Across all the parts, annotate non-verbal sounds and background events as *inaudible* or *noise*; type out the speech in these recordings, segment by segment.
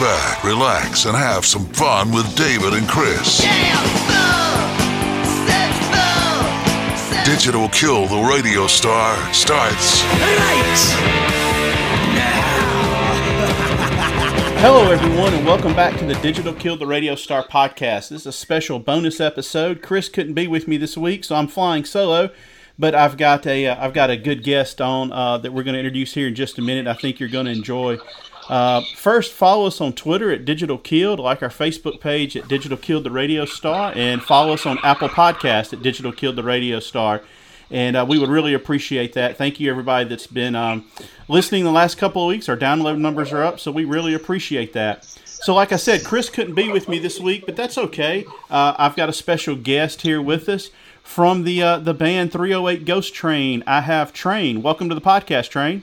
Back, relax, and have some fun with David and Chris. Digital Killed the Radio Star starts Hello, everyone, and welcome back to the Digital Killed the Radio Star podcast. This is a special bonus episode. Chris couldn't be with me this week, so I'm flying solo. But I've got a uh, I've got a good guest on uh, that we're going to introduce here in just a minute. I think you're going to enjoy. Uh, first, follow us on Twitter at Digital Killed, like our Facebook page at Digital Killed the Radio Star, and follow us on Apple Podcast at Digital Killed the Radio Star. And uh, we would really appreciate that. Thank you, everybody that's been um, listening the last couple of weeks. Our download numbers are up, so we really appreciate that. So, like I said, Chris couldn't be with me this week, but that's okay. Uh, I've got a special guest here with us from the uh, the band 308 Ghost Train. I have Train. Welcome to the podcast, Train.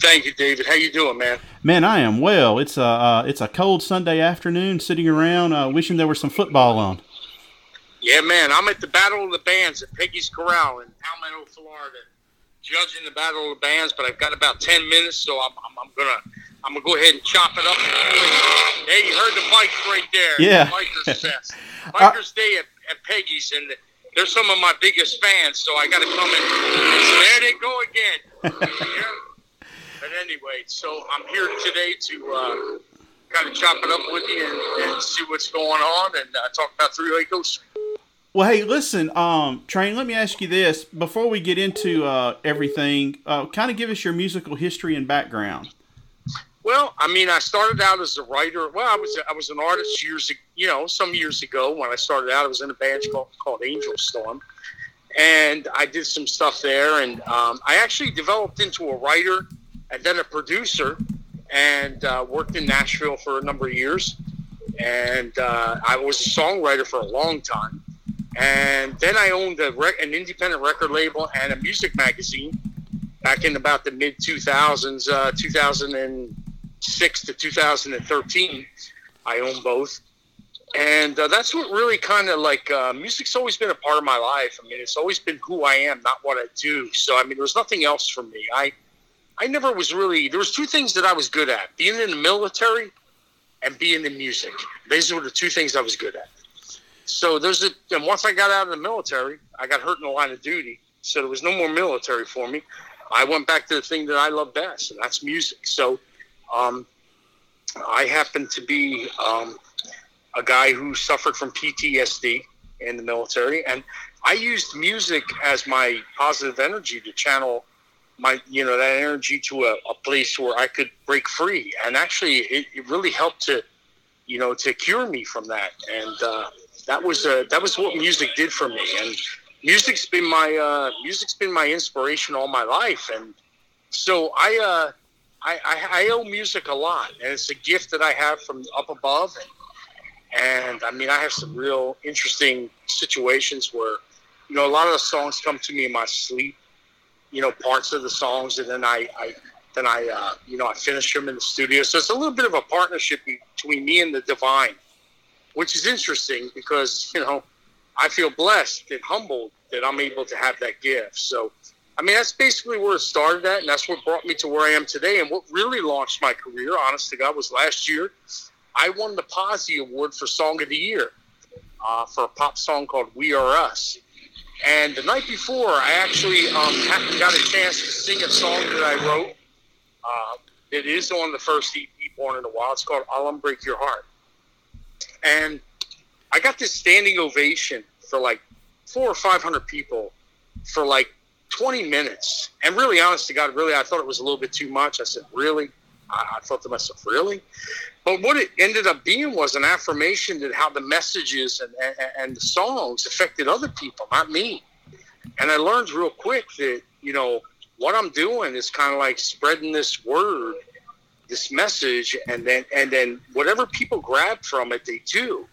Thank you, David. How you doing, man? Man, I am well. It's a uh, it's a cold Sunday afternoon, sitting around uh, wishing there was some football on. Yeah, man. I'm at the Battle of the Bands at Peggy's Corral in Palmetto, Florida, judging the Battle of the Bands. But I've got about ten minutes, so I'm, I'm, I'm gonna I'm gonna go ahead and chop it up. Hey, you heard the bikes right there. Yeah. The Bikers Fest. Bikers Day at, at Peggy's, and they're some of my biggest fans. So I got to come in. There they go again. *laughs* Anyway, so I'm here today to uh, kind of chop it up with you and, and see what's going on and uh, talk about Three Way Ghost. Well, hey, listen, um, Train. Let me ask you this before we get into uh, everything. Uh, kind of give us your musical history and background. Well, I mean, I started out as a writer. Well, I was I was an artist years, you know, some years ago when I started out. I was in a band called, called Angel Storm, and I did some stuff there. And um, I actually developed into a writer and then a producer, and uh, worked in Nashville for a number of years. And uh, I was a songwriter for a long time. And then I owned rec- an independent record label and a music magazine back in about the mid 2000s, uh, 2006 to 2013. I own both. And uh, that's what really kind of like uh, music's always been a part of my life. I mean, it's always been who I am, not what I do. So, I mean, there was nothing else for me. I, I never was really, there was two things that I was good at being in the military and being in music. These were the two things I was good at. So there's a, and once I got out of the military, I got hurt in the line of duty. So there was no more military for me. I went back to the thing that I love best, and that's music. So um, I happen to be um, a guy who suffered from PTSD in the military, and I used music as my positive energy to channel my, you know, that energy to a, a place where I could break free. And actually, it, it really helped to, you know, to cure me from that. And uh, that was uh, that was what music did for me. And music's been my uh, music's been my inspiration all my life. And so I, uh, I, I, I owe music a lot, and it's a gift that I have from up above. And I mean, I have some real interesting situations where, you know, a lot of the songs come to me in my sleep. You know, parts of the songs, and then I, I then I, uh, you know, I finish them in the studio. So it's a little bit of a partnership between me and the divine, which is interesting because *laughs* you know, I feel blessed and humbled that I'm able to have that gift. So, I mean, that's basically where it started at, and that's what brought me to where I am today. And what really launched my career, honest to God, was last year. I won the Posy Award for Song of the Year uh, for a pop song called "We Are Us." And the night before, I actually um, got a chance to sing a song that I wrote. Uh, it is on the first EP, Born in the Wild. It's called "I'll Unbreak Your Heart." and I got this standing ovation for like four or five hundred people for like 20 minutes. And really, honest to God, really, I thought it was a little bit too much. I said, really? I, I thought to myself, really? But what it ended up being was an affirmation that how the messages and, and, and the songs affected other people, not me. And I learned real quick that, you know, what I'm doing is kind of like spreading this word, this message, and then and then whatever people grab from it, they do.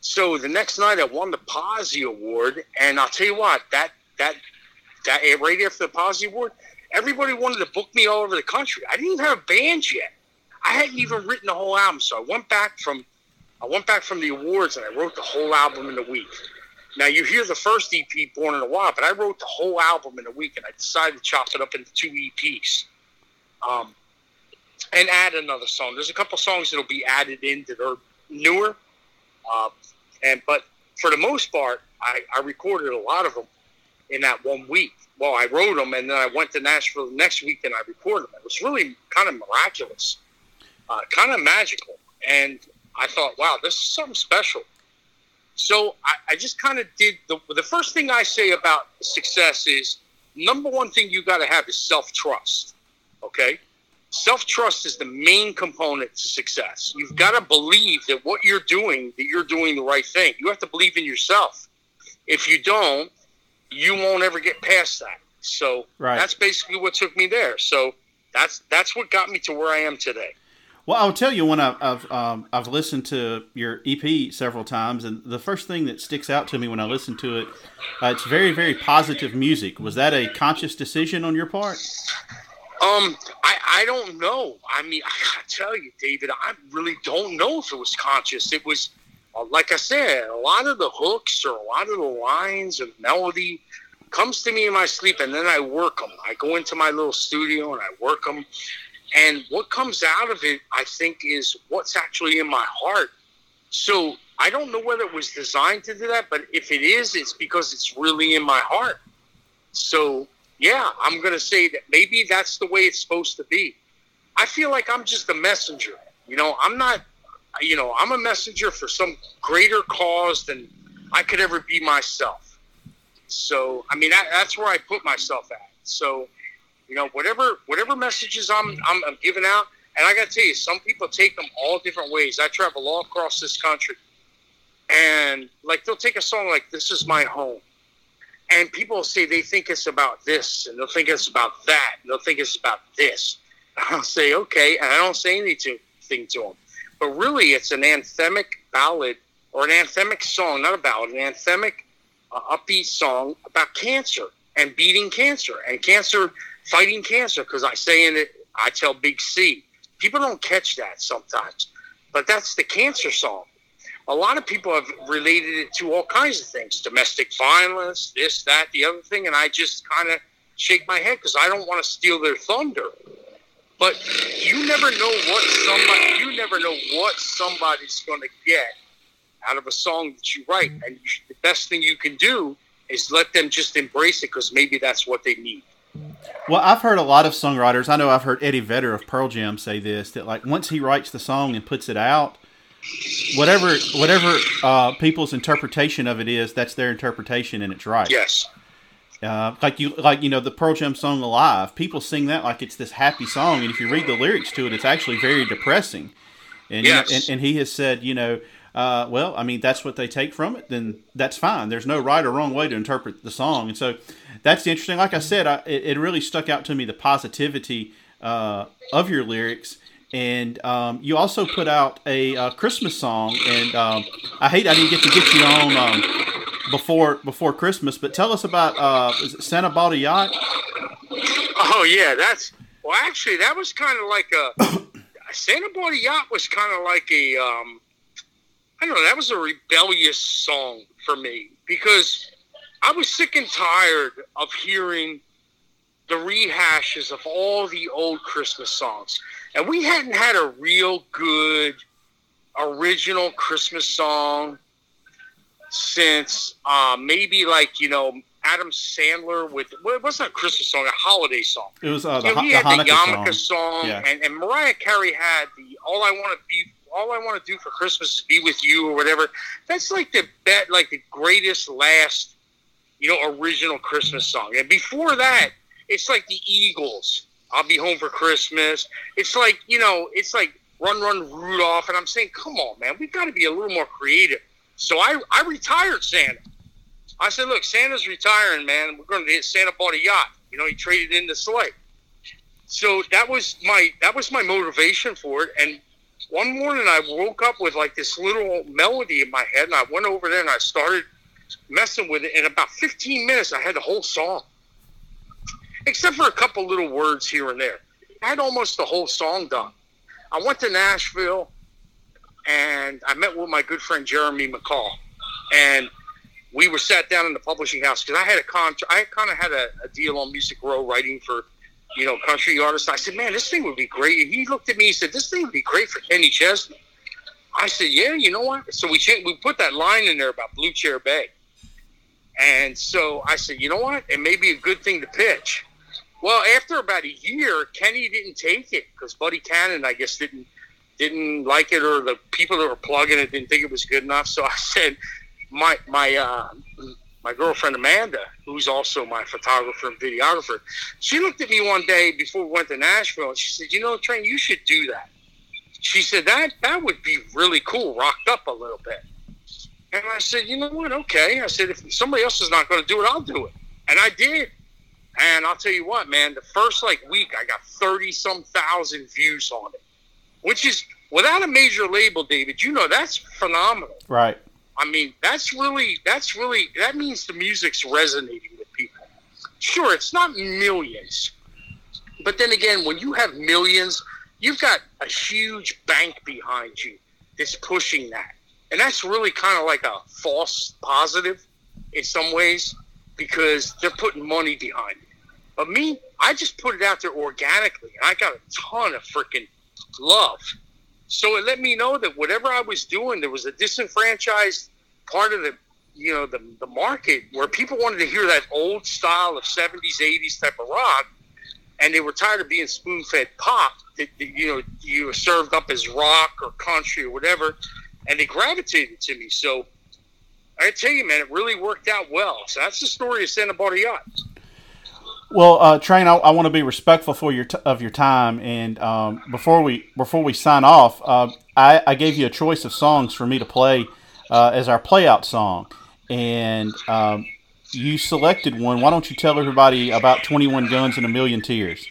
So the next night, I won the Posy Award, and I'll tell you what that that that right after the Posy Award, everybody wanted to book me all over the country. I didn't even have a band yet. I hadn't even written the whole album, so I went back from I went back from the awards and I wrote the whole album in a week. Now you hear the first EP, Born in the Wild, but I wrote the whole album in a week, and I decided to chop it up into two EPs, um, and add another song. There's a couple songs that'll be added in that are newer, uh, and but for the most part, I, I recorded a lot of them in that one week. Well, I wrote them, and then I went to Nashville the next week, and I recorded them. It was really kind of miraculous, uh, kind of magical, and I thought, wow, this is something special. So I, I just kind of did the the first thing I say about success is number one thing you got to have is self trust. Okay, self trust is the main component to success. You've got to believe that what you're doing, that you're doing the right thing. You have to believe in yourself. If you don't, you won't ever get past that. So Right. that's basically what took me there. So that's that's what got me to where I am today. Well, I'll tell you when I've I've, um, I've listened to your EP several times, and the first thing that sticks out to me when I listen to it, uh, it's very very positive music. Was that a conscious decision on your part? Um, I, I don't know. I mean, *laughs* I gotta tell you, David, I really don't know if it was conscious. It was, Uh, like I said, a lot of the hooks or a lot of the lines and melody comes to me in my sleep, and then I work them. I go into my little studio and I work them, and what comes out of it, I think, is what's actually in my heart. So I don't know whether it was designed to do that, but if it is, it's because it's really in my heart. So yeah, I'm going to say that maybe that's the way it's supposed to be. I feel like I'm just a messenger. You know, I'm not, you know, I'm a messenger for some greater cause than I could ever be myself. So, I mean, that, that's where I put myself at. So, you know, whatever whatever messages I'm, I'm, I'm giving out, and I got to tell you, some people take them all different ways. I travel all across this country, and like they'll take a song like "This Is My Home," and people say they think it's about this and they'll think it's about that and they'll think it's about this *laughs* i'll say okay and i don't say anything to them but really it's an anthemic ballad or an anthemic song not a ballad an anthemic uh, upbeat song about cancer and beating cancer and cancer fighting cancer because i say in it i tell big c people don't catch that sometimes but that's the cancer song. A lot of people have related it to all kinds of things domestic violence this that the other thing and i just kind of shake my head because i don't want to steal their thunder but you never know what somebody you never know what somebody's going to get out of a song that you write and you, the best thing you can do is let them just embrace it because maybe that's what they need Well, I've heard a lot of songwriters. I know I've heard Eddie Vedder of Pearl Jam say this that like once he writes the song and puts it out, whatever whatever uh, people's interpretation of it is, that's their interpretation and it's right. yes Uh, like you like you know the Pearl Jam song "Alive." People sing that like it's this happy song, and if you read the lyrics to it, it's actually very depressing. And Yes. and, and he has said, you know, uh, well, I mean, that's what they take from it. Then that's fine. There's no right or wrong way to interpret the song, and so that's interesting. Like I said, I, it, it really stuck out to me the positivity uh, of your lyrics. And um, you also put out a uh, Christmas song, and um, I hate I didn't get to get you on um, before before Christmas. But tell us about uh, is it Santa bought a yacht? Oh yeah, that's well. Actually, that was kind of like a *coughs* Santa Bought a Yacht was kind of like a um, I don't know. That was a rebellious song for me because I was sick and tired of hearing the rehashes of all the old Christmas songs, and we hadn't had a real good original Christmas song since uh, maybe like you know Adam Sandler with well, it wasn't a Christmas song, a holiday song. It was uh, the, You know, he the had the Yarmulke song. song, Yeah. and, and Mariah Carey had the "All I Want to Be all I want to do for Christmas is be with you or whatever. That's like the bet, like the greatest last, you know, original Christmas song. And before that, it's like the Eagles. I'll be home for Christmas. It's like you know, it's like Run Run Rudolph. And I'm saying, come on, man, we've got to be a little more creative. So I I retired Santa. I said, look, Santa's retiring, man. We're going to hit Santa bought a yacht. You know, he traded in the sleigh. So that was my that was my motivation for it. And one morning I woke up with like this little melody in my head, and I went over there and I started messing with it. In about 15 minutes, I had the whole song, except for a couple little words here and there. I had almost the whole song done. I went to Nashville, and I met with my good friend Jeremy McCall, and we were sat down in the publishing house because I had a contract. I kind of had a, a deal on Music Row writing for, you know, country artists. I said, "Man, this thing would be great." And he looked at me. He said, "This thing would be great for Kenny Chesney." I said, "Yeah, you know what?" So we changed, we put that line in there about Blue Chair Bay, and so I said, "You know what? It may be a good thing to pitch." Well, after about a year, Kenny didn't take it because Buddy Cannon, I guess, didn't didn't like it, or the people that were plugging it didn't think it was good enough. So *laughs* I said, my my uh, my girlfriend Amanda, who's also my photographer and videographer, she looked at me one day before we went to Nashville, and she said, "You know, Train, you should do that." She said that that would be really cool, rocked up a little bit. And I said, "You know what? Okay." I said, "If somebody else is not going to do it, I'll do it." And I did. And I'll tell you what, man, the first like week I got 30 some thousand views on it, which is without a major label, David, you know, that's phenomenal. Right. I mean, that's really, that's really, that means the music's resonating with people. Sure, it's not millions. But then again, when you have millions, you've got a huge bank behind you that's pushing that. And that's really kind of like a false positive in some ways because they're putting money behind it. But me, I just put it out there organically, and I got a ton of freaking love. So it let me know that whatever I was doing, there was a disenfranchised part of the, you know, the, the market where people wanted to hear that old style of 70s, 80s type of rock, and they were tired of being spoon-fed pop that, that you know you were served up as rock or country or whatever, and they gravitated to me. So I tell you, man, it really worked out well. So that's the story of Santa Bought a Yacht. Well, uh, Train, I, I want to be respectful for your t- of your time, and um, before we before we sign off, uh, I, I gave you a choice of songs for me to play uh, as our playout song, and um, you selected one. Why don't you tell everybody about Twenty One Guns and a Million Tears?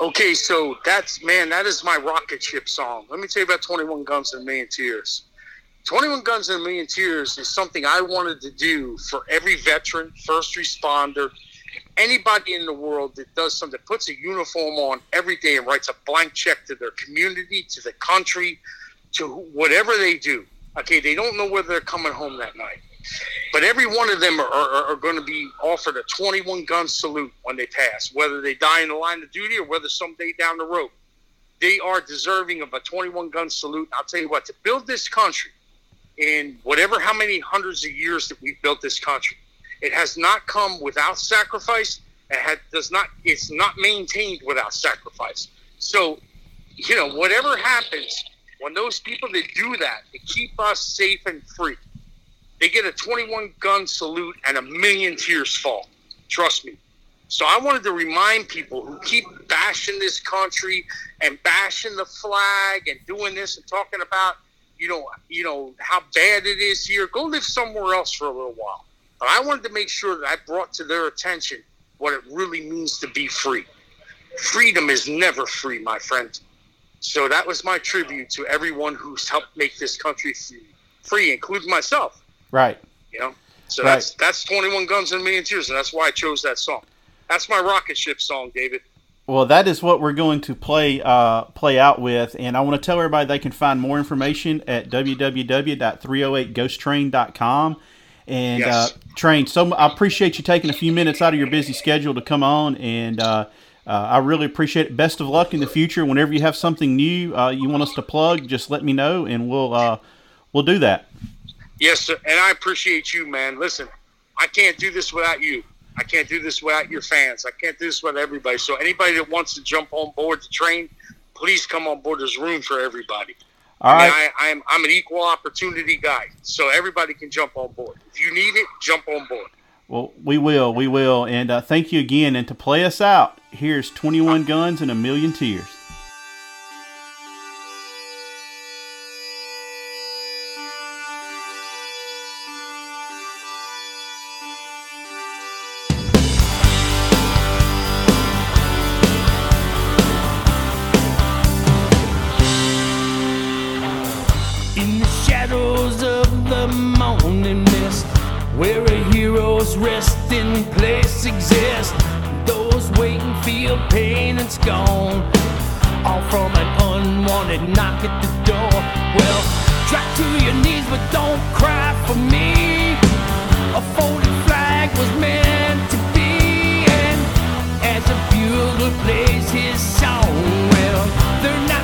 Okay, so that's man, that is my rocket ship song. Let me tell you about Twenty One Guns and a Million Tears. Twenty One Guns and a Million Tears is something I wanted to do for every veteran, first responder, anybody in the world that does something, that puts a uniform on every day and writes a blank check to their community, to the country, to whatever they do. Okay, they don't know whether they're coming home that night. But every one of them are, are, are going to be offered a 21 gun salute when they pass, whether they die in the line of duty or whether someday down the road. They are deserving of a 21 gun salute. I'll tell you what, to build this country in whatever how many hundreds of years that we've built this country, it has not come without sacrifice. It does not. It's not maintained without sacrifice. So, you know, whatever happens, when those people that do that, to keep us safe and free, they get a 21 gun salute and a million tears fall. Trust me. So I wanted to remind people who keep bashing this country and bashing the flag and doing this and talking about, you know, you know how bad it is here. Go live somewhere else for a little while. But I wanted to make sure that I brought to their attention what it really means to be free. Freedom is never free, my friend. So that was my tribute to everyone who's helped make this country free, free including myself. Right. You know, so Right. that's that's Twenty One Guns and a Million Tears, and that's why I chose that song. That's my rocket ship song, David. Well, that is what we're going to play uh, play out with, and I want to tell everybody they can find more information at www.308ghosttrain.com. And Yes. uh, Train, so I appreciate you taking a few minutes out of your busy schedule to come on, and uh, uh, I really appreciate it. Best of luck in the future. Whenever you have something new uh, you want us to plug, just let me know, and we'll uh, we'll do that. Yes, sir. And I appreciate you, man. Listen, I can't do this without you. I can't do this without your fans. I can't do this without everybody. So anybody that wants to jump on board the train, please come on board. There's room for everybody. All I right. I, I'm I'm an equal opportunity guy, so everybody can jump on board. If you need it, jump on board. Well, we will, we will, and uh, thank you again. And to play us out, here's 21 Guns and a Million Tears. Mist, where a hero's resting place exists, those waiting feel pain and scorn, all from an unwanted knock at the door. Well, drop to your knees, but don't cry for me. A folded flag was meant to be, and as a bugler plays his song, well, they're not.